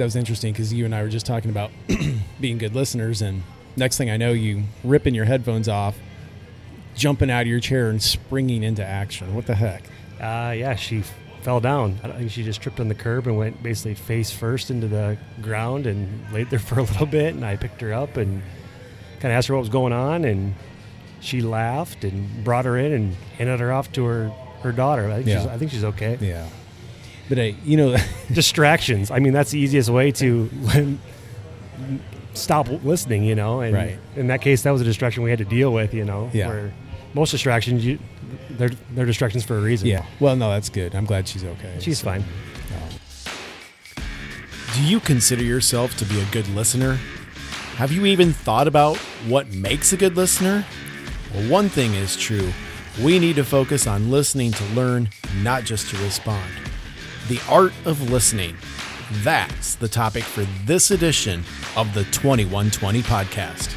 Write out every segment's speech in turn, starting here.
that was interesting because you and I were just talking about being good listeners, and next thing I know, you ripping your headphones off, jumping out of your chair, and springing into action. What the heck? Uh, yeah, she f- fell down. I think she just tripped on the curb and went basically face first into the ground and laid there for a little bit. And I picked her up and kind of asked her what was going on, and she laughed and brought her in and handed her off to her her daughter. I think, she's, I think she's okay. Yeah. But hey, you know, Distractions. I mean, that's the easiest way to stop listening. You know, and Right. in that case, that was a distraction we had to deal with. You know, Yeah. where most distractions, you they're they're distractions for a reason. yeah. Well, no, that's good. I'm glad she's okay. she's So- fine. Um, do you consider yourself to be a good listener? Have you even thought about what makes a good listener? Well, one thing is true we need to focus on listening to learn, not just to respond. The art of listening. That's the topic for this edition of the 2120 podcast.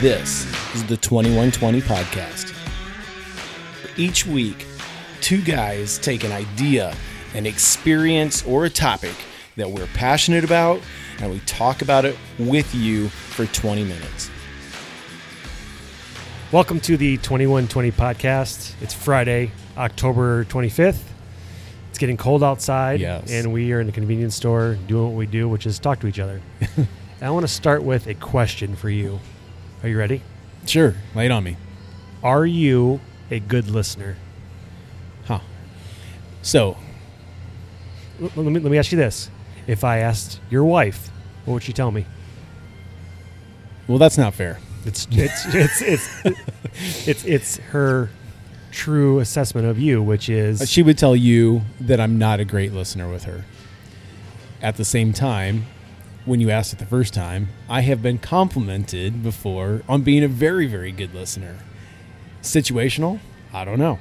This is the 2120 podcast. Each week, two guys take an idea, an experience, or a topic that we're passionate about, and we talk about it with you for 20 minutes. Welcome to the 2120 podcast. It's Friday, October 25th. It's getting cold outside, Yes. and we are in the convenience store doing what we do, which is talk to each other. and I want to start with a question for you. Are you ready? Sure. Lay it on me. Are you a good listener? Huh. So, let, me, let me ask you this. If I asked your wife, what would she tell me? well, that's not fair. It's it's it's it's it's, it's her true assessment of you, which is She would tell you that I'm not a great listener with her. At the same time, when you asked it the first time, I have been complimented before on being a very, very good listener. Situational? I don't know.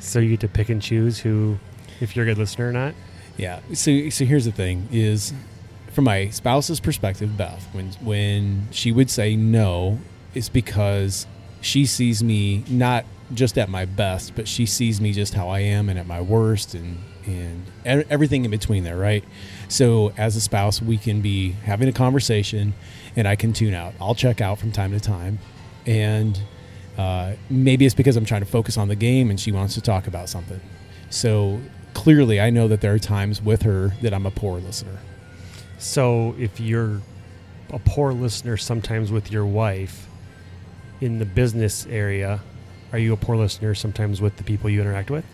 so you get to pick and choose who, if you're a good listener or not. Yeah. So so here's the thing is from my spouse's perspective, Beth, when when she would say no, it's because she sees me not just at my best, but she sees me just how I am and at my worst and and everything in between there, right? So as a spouse, we can be having a conversation and I can tune out. I'll check out from time to time and uh, maybe it's because I'm trying to focus on the game and she wants to talk about something. So clearly, I know that there are times with her that I'm a poor listener. So if you're a poor listener sometimes with your wife in the business area, are you a poor listener sometimes with the people you interact with?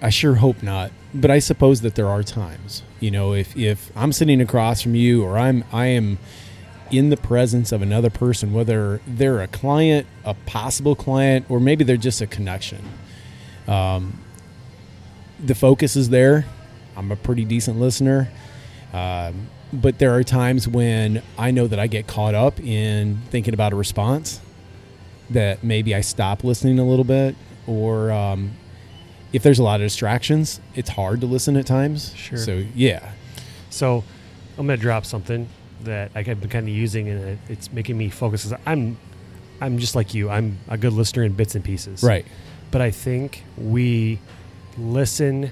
I sure hope not, but I suppose that there are times. You know, if if I'm sitting across from you or I'm I am in the presence of another person, whether they're a client, a possible client, or maybe they're just a connection. Um, the focus is there. I'm a pretty decent listener. Um, but there are times when I know that I get caught up in thinking about a response that maybe I stop listening a little bit, or um, if there's a lot of distractions, it's hard to listen at times. Sure. So yeah, So I'm going to drop something that I've been kind of using, and it's making me focus. I'm, I'm just like you. I'm a good listener in bits and pieces. right. But I think we listen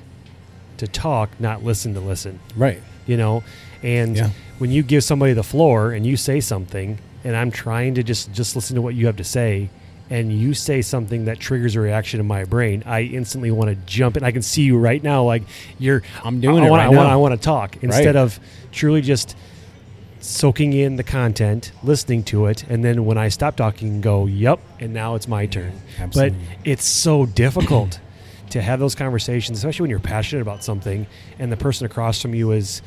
to talk, not listen to listen. Right. You know and Yeah. when you give somebody the floor and you say something and i'm trying to just just listen to what you have to say and you say something that triggers a reaction in my brain i instantly want to jump in i can see you right now like you're I'm doing I, it wanna, right I, now. I want to talk instead of truly just soaking in the content listening to it and then when i stop talking go yep and now it's my turn absolutely. but it's so difficult to have those conversations, especially when you're passionate about something and the person across from you is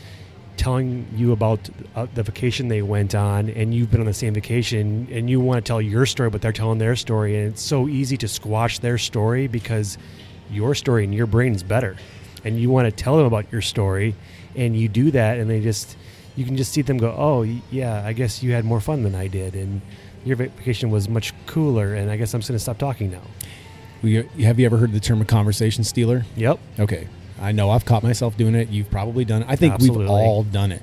telling you about uh, the vacation they went on and you've been on the same vacation and you want to tell your story, but they're telling their story. And it's so easy to squash their story because your story and your brain is better. And you want to tell them about your story and you do that and they just, you can just see them go, oh, yeah, I guess you had more fun than I did. And your vacation was much cooler. And I guess I'm just going to stop talking now. We, have you ever heard the term a conversation stealer? Yep. Okay. I know I've caught myself doing it. You've probably done it. I think Absolutely. we've all done it.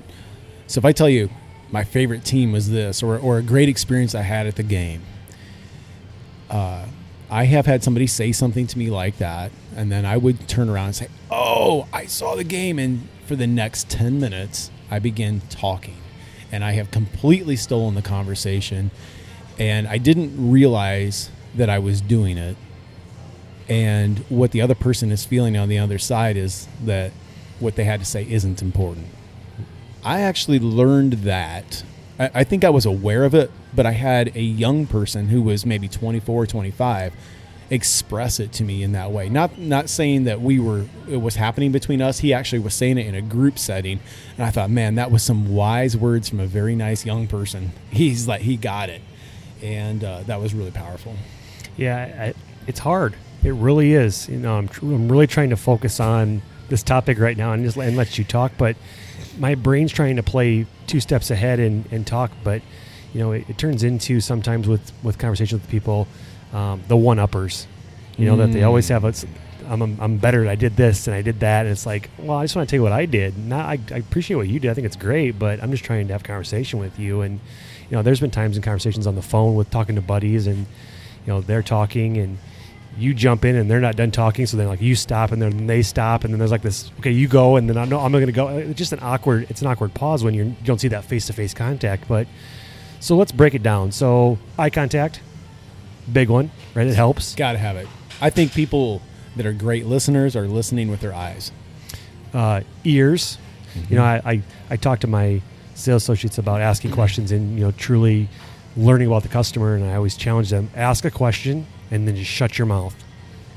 So if I tell you my favorite team was this, or, or a great experience I had at the game, uh, I have had somebody say something to me like that, and then I would turn around and say, "Oh, I saw the game," and for the next ten minutes, I begin talking, and I have completely stolen the conversation, and I didn't realize that I was doing it. And what the other person is feeling on the other side is that what they had to say isn't important. I actually learned that. I, I think I was aware of it, but I had a young person who was maybe 24, 25 express it to me in that way. Not not saying that we were it was happening between us. He actually was saying it in a group setting, and I thought, man, that was some wise words from a very nice young person. He's like he got it, and uh, that was really powerful. Yeah, I, it's hard. It really is. You know, I'm, tr- I'm really trying to focus on this topic right now and just and let you talk, but my brain's trying to play two steps ahead and, and talk, but you know, it, it turns into sometimes with with conversations with people, um, the one uppers. You know that they always have. I'm, I'm, I'm better. I did this and I did that, and it's like, well, I just want to tell you what I did. Not, I, I appreciate what you did. I think it's great, but I'm just trying to have conversation with you. And you know, there's been times in conversations on the phone with talking to buddies, and you know, they're talking and you jump in and they're not done talking, so then like you stop and then they stop, and then there's like this, okay, you go, and then I know I'm going to go. It's just an awkward. It's an awkward pause when you're, you don't see that face to face contact. But so let's break it down. So eye contact, big one, right? It helps. Got to have it. I think people that are great listeners are listening with their eyes. uh, ears. You know, I, I, I talk to my sales associates about asking questions and, you know, truly learning about the customer. And I always challenge them ask a question and then just shut your mouth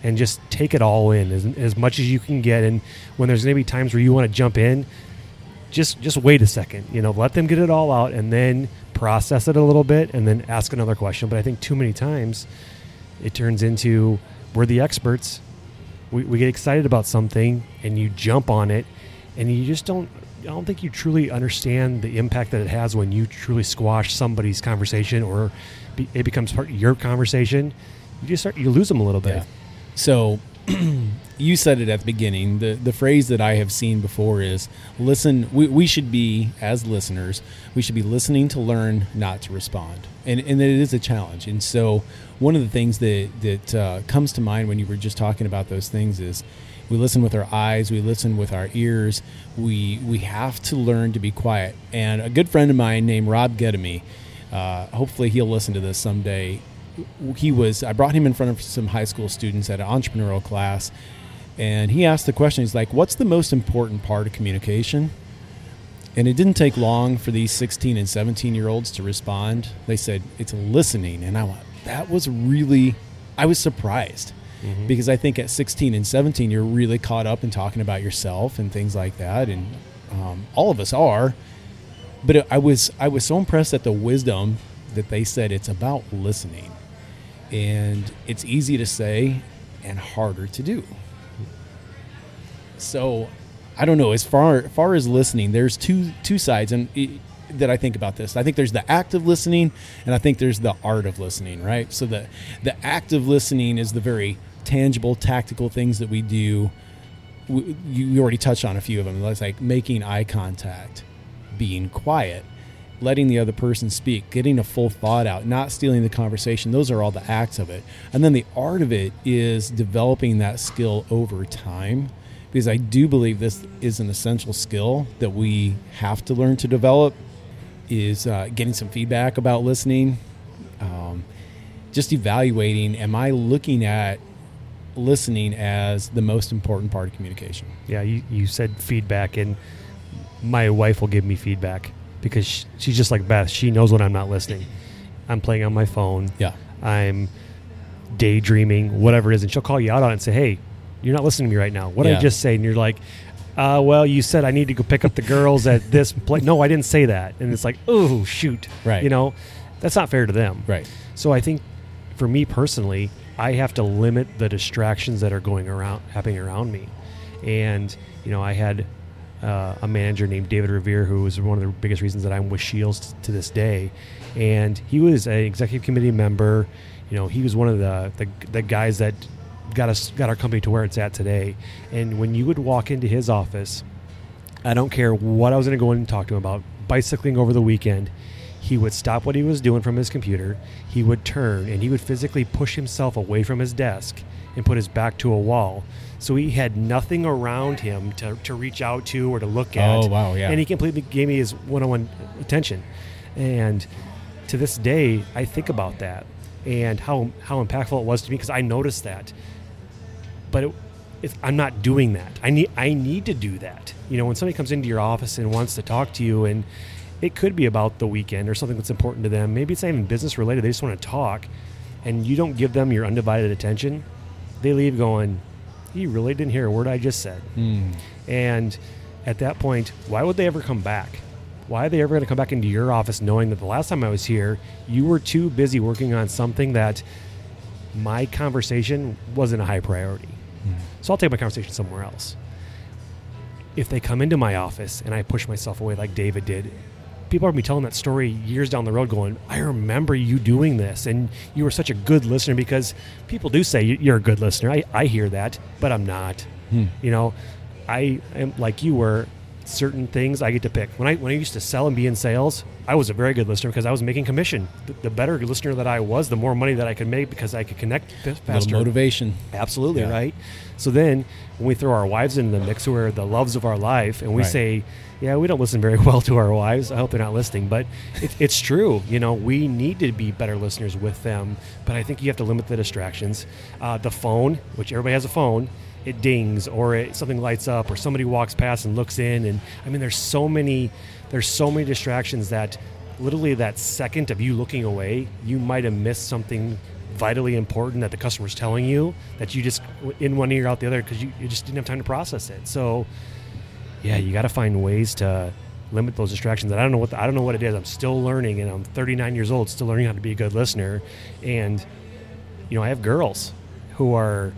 and just take it all in as, as much as you can get. And when there's going to be times where you want to jump in, just just wait a second. You know, let them get it all out and then process it a little bit and then ask another question. But I think too many times it turns into we're the experts we, we get excited about something and you jump on it and you just don't I don't think you truly understand the impact that it has when you truly squash somebody's conversation or be, it becomes part of your conversation. You just start you lose them a little bit. Yeah. So you said it at the beginning. The the phrase that I have seen before is listen we, we should be as listeners, we should be listening to learn, not to respond. And and it is a challenge. And so one of the things that that uh, comes to mind when you were just talking about those things is we listen with our eyes, we listen with our ears. We we have to learn to be quiet. And a good friend of mine named Rob Gedemy, uh, hopefully he'll listen to this someday. He was I brought him in front of some high school students at an entrepreneurial class, and he asked the question. He's like, "What's the most important part of communication?" And it didn't take long for these 16 and 17 year olds to respond. They said, It's listening. And I went, That was really, I was surprised because I think at 16 and 17, you're really caught up in talking about yourself and things like that. And um, all of us are. But it, I was I was so impressed at the wisdom that they said it's about listening, and it's easy to say and harder to do. So, I don't know. As far far as listening, there's two two sides, and that I think about this. I think there's the act of listening, and I think there's the art of listening. Right. So the the act of listening is the very tangible, tactical things that we do. We, you, you already touched on a few of them. It's like making eye contact, being quiet, letting the other person speak, getting a full thought out, not stealing the conversation. Those are all the acts of it. And then the art of it is developing that skill over time because I do believe this is an essential skill that we have to learn to develop is uh, getting some feedback about listening, um, just evaluating, am I looking at listening as the most important part of communication? Yeah, you, you said feedback, and my wife will give me feedback because sh she's just like Beth. She knows when I'm not listening. I'm playing on my phone. Yeah. I'm daydreaming, whatever it is, and she'll call you out on it and say, "Hey, you're not listening to me right now. What did Yeah. I just say?" And you're like, uh, "Well, you said I need to go pick up the girls at this place." No, I didn't say that. And it's like, "Oh, shoot!" Right. You know, that's not fair to them. Right. So I think for me personally, I have to limit the distractions that are going around, happening around me. And you know, I had uh, a manager named David Revere, who was one of the biggest reasons that I'm with Shields to this day. And he was an executive committee member. You know, he was one of the the, the guys that got us got our company to where it's at today. And when you would walk into his office, I don't care what I was going to go in and talk to him about bicycling over the weekend. he would stop what he was doing from his computer. He would turn and he would physically push himself away from his desk and put his back to a wall. So he had nothing around him to, to reach out to or to look at. Oh, wow, yeah. And he completely gave me his one on one attention. And to this day, I think about that and how, how impactful it was to me because I noticed that. But it, it's, I'm not doing that. I need I need to do that. You know, when somebody comes into your office and wants to talk to you, and it could be about the weekend or something that's important to them. Maybe it's not even business related. They just want to talk, and you don't give them your undivided attention. They leave going, "He really didn't hear a word I just said." Mm. And at that point, why would they ever come back? Why are they ever going to come back into your office knowing that the last time I was here, you were too busy working on something that my conversation wasn't a high priority? So I'll take my conversation somewhere else. If they come into my office and I push myself away like David did, people are going to be telling that story years down the road going, I remember you doing this and you were such a good listener because people do say "You- you're a good listener. I, I hear that, but I'm not. Hmm. You know, I am like you were certain things I get to pick. When I when I used to sell and be in sales, I was a very good listener because I was making commission. The, the better listener that I was, the more money that I could make because I could connect faster. motivation. Absolutely Yeah. right. So then, when we throw our wives into the mix, who are the loves of our life, and we Right. say, "Yeah, we don't listen very well to our wives." I hope they're not listening, but it, it's true. You know, we need to be better listeners with them. But I think you have to limit the distractions. Uh, the phone, which everybody has a phone, it dings or it, something lights up or somebody walks past and looks in, and I mean, there's so many, there's so many distractions that literally that second of you looking away, you might have missed something vitally important that the customer's telling you that you just in one ear out the other because you, you just didn't have time to process it. So yeah, you got to find ways to limit those distractions. And I don't know what the, I don't know what it is. I'm still learning, and I'm 39 years old, still learning how to be a good listener. And you know, I have girls who are.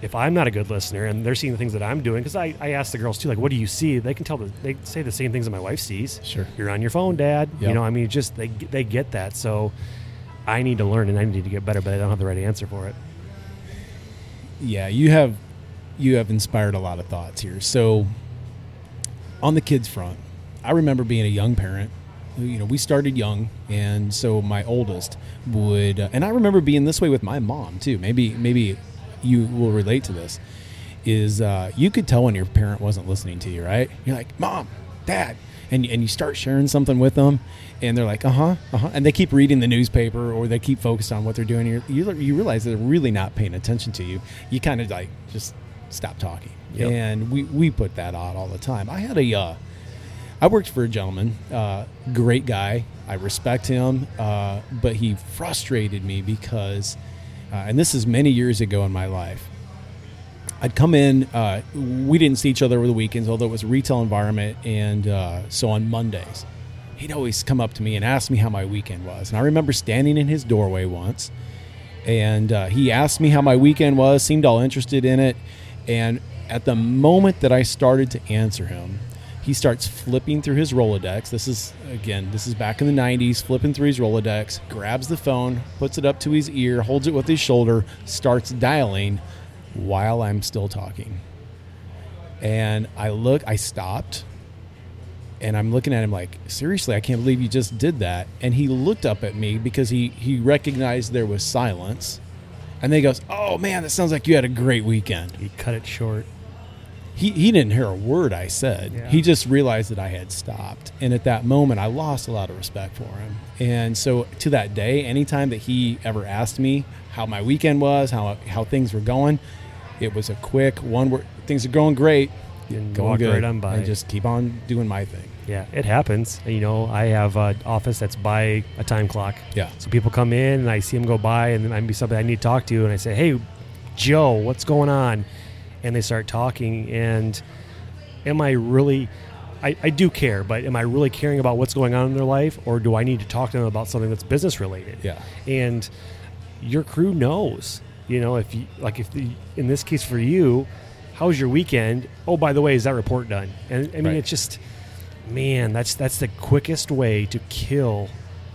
If I'm not a good listener and they're seeing the things that I'm doing, because I, I ask the girls too, like, what do you see? They can tell the, they say the same things that my wife sees. Sure. You're on your phone, Dad. You know, I mean, just they they get that. So I need to learn and I need to get better, but I don't have the right answer for it. yeah, you have you have inspired a lot of thoughts here. So on the kids front, I remember being a young parent. You know, we started young, and so my oldest would, uh, and I remember being this way with my mom too. Maybe maybe you will relate to this. Is uh, you could tell when your parent wasn't listening to you, right? You're like, "Mom, Dad," and and you start sharing something with them, and they're like, "Uh huh, uh huh," and they keep reading the newspaper or they keep focused on what they're doing. You you, you realize they're really not paying attention to you. You kind of like just stop talking, Yep. and we we put that out all the time. I had a uh, I worked for a gentleman, uh, great guy. I respect him, uh, but he frustrated me because, uh, and this is many years ago in my life. I'd come in. Uh, we didn't see each other over the weekends, although it was a retail environment, and uh, so on Mondays, he'd always come up to me and ask me how my weekend was. And I remember standing in his doorway once, and uh, he asked me how my weekend was. Seemed all interested in it, and at the moment that I started to answer him, he starts flipping through his Rolodex. This is again, this is back in the '90s. Flipping through his Rolodex, grabs the phone, puts it up to his ear, holds it with his shoulder, starts dialing while I'm still talking. And I look, I stopped, and I'm looking at him like, seriously, I can't believe you just did that. And he looked up at me because he he recognized there was silence, and then he goes, "Oh man, that sounds like you had a great weekend." He cut it short. He, he didn't hear a word I said. Yeah. He just realized that I had stopped. And at that moment, I lost a lot of respect for him. And so to that day, anytime that he ever asked me how my weekend was, how, how things were going, it was a quick one word, things are going great. And Going walk good. right on by. And just keep on doing my thing. Yeah, it happens. You know, I have an office that's by a time clock. Yeah. So people come in and I see them go by, and then I be somebody I need to talk to, and I say, "Hey, Joe, what's going on?" And they start talking, and am I really? I, I do care, but am I really caring about what's going on in their life, or do I need to talk to them about something that's business related? Yeah. And your crew knows, you know, if you like, if the, in this case for you, how's your weekend? Oh, by the way, is that report done? And I mean, Right. it's just, man, that's that's the quickest way to kill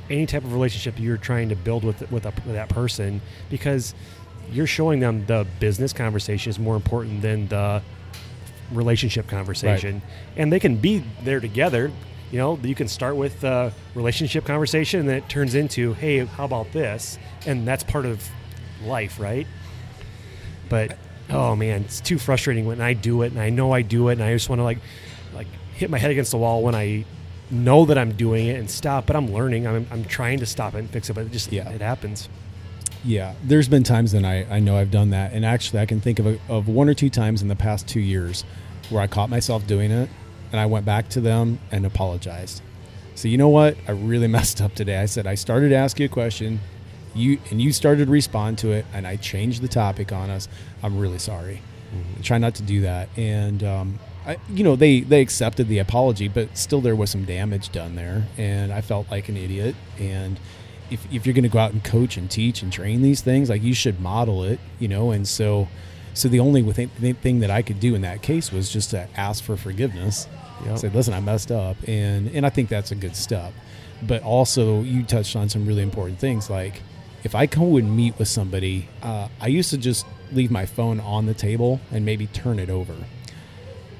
any type of relationship you're trying to build with with, a, with that person because you're showing them the business conversation is more important than the relationship conversation and they can be there together You know, you can start with a relationship conversation and then it turns into, hey, how about this? And that's part of life, right? But oh man, it's too frustrating when I do it and I know I do it and I just want to like like hit my head against the wall when I know that I'm doing it and stop, but I'm learning. I'm, I'm trying to stop it and fix it, but it just Yeah. it happens. Yeah, there's been times that I, I know I've done that, and actually I can think of a, of one or two times in the past two years where I caught myself doing it, and I went back to them and apologized. So you know what? I really messed up today. I said I started to ask you a question, you and you started to respond to it, and I changed the topic on us. I'm really sorry. Try not to do that. And um, I, you know, they they accepted the apology, but still there was some damage done there, and I felt like an idiot. And if, if you're going to go out and coach and teach and train these things, like you should model it, you know. And so, so the only thing that I could do in that case was just to ask for forgiveness. Yep. Say, listen, I messed up, and and I think that's a good step. But also, you touched on some really important things, like if I go and meet with somebody, uh, I used to just leave my phone on the table and maybe turn it over,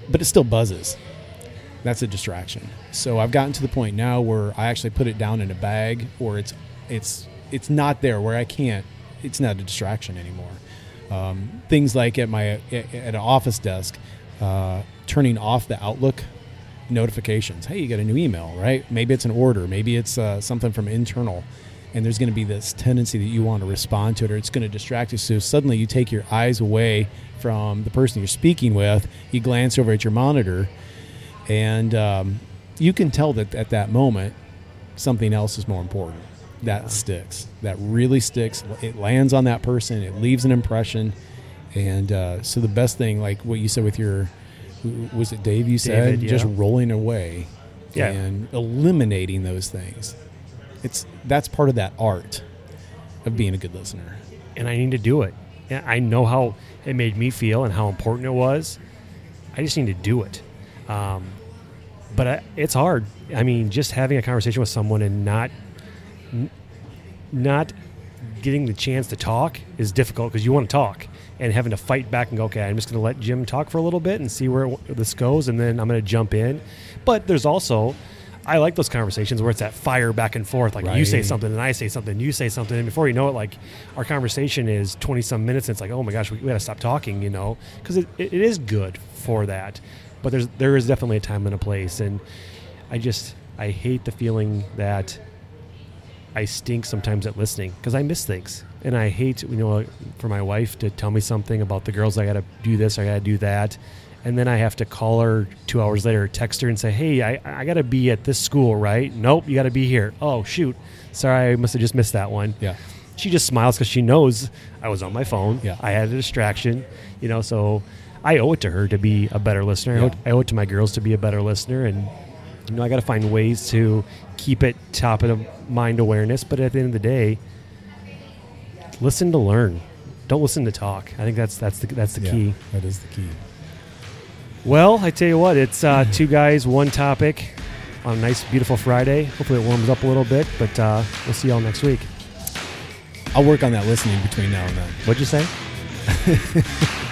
but it still buzzes. That's a distraction. So I've gotten to the point now where I actually put it down in a bag, or it's it's it's not there where I can't. It's not a distraction anymore. Um, things like at my at an office desk, uh, turning off the Outlook notifications. Hey, you got a new email, right? Maybe it's an order. Maybe it's uh, something from internal, and there's going to be this tendency that you want to respond to it, or it's going to distract you. So suddenly you take your eyes away from the person you're speaking with. You glance over at your monitor, and um, you can tell that at that moment something else is more important. That sticks. That really sticks. It lands on that person. It leaves an impression. And uh, so the best thing, like what you said with your, was it Dave? You said David, just rolling away, Yeah. and eliminating those things. It's that's part of that art of being a good listener. and I need to do it. And I know how it made me feel and how important it was. I just need to do it. Um, but I, it's hard. I mean, just having a conversation with someone and not not getting the chance to talk is difficult because you want to talk and having to fight back and go, okay, I'm just going to let Jim talk for a little bit and see where it, this goes, and then I'm going to jump in. But there's also I like those conversations where it's that fire back and forth. Like you say something and I say something, you say something, and before you know it, like our conversation is twenty some minutes. And it's like, oh my gosh, we, we got to stop talking, you know, because it, it, it is good for that. But there's there is definitely a time and a place, and I just I hate the feeling that I stink sometimes at listening because I miss things, and I hate you know for my wife to tell me something about the girls. I got to do this, I got to do that, and then I have to call her two hours later, text her, and say, "Hey, I, I got to be at this school, right? Nope, you got to be here. Oh shoot, sorry, I must have just missed that one. Yeah. She just smiles because she knows I was on my phone. Yeah. I had a distraction, you know. So I owe it to her to be a better listener. I, owe I owe it to my girls to be a better listener, and you know I got to find ways to keep it top of mind awareness. But at the end of the day, listen to learn. Don't listen to talk. I think that's that's the that's the Yeah, key. That is the key. Well, I tell you what, it's uh, two guys, one topic on a nice, beautiful Friday. Hopefully, it warms up a little bit, but uh, we'll see y'all next week. I'll work on that listening between now and then. What'd you say?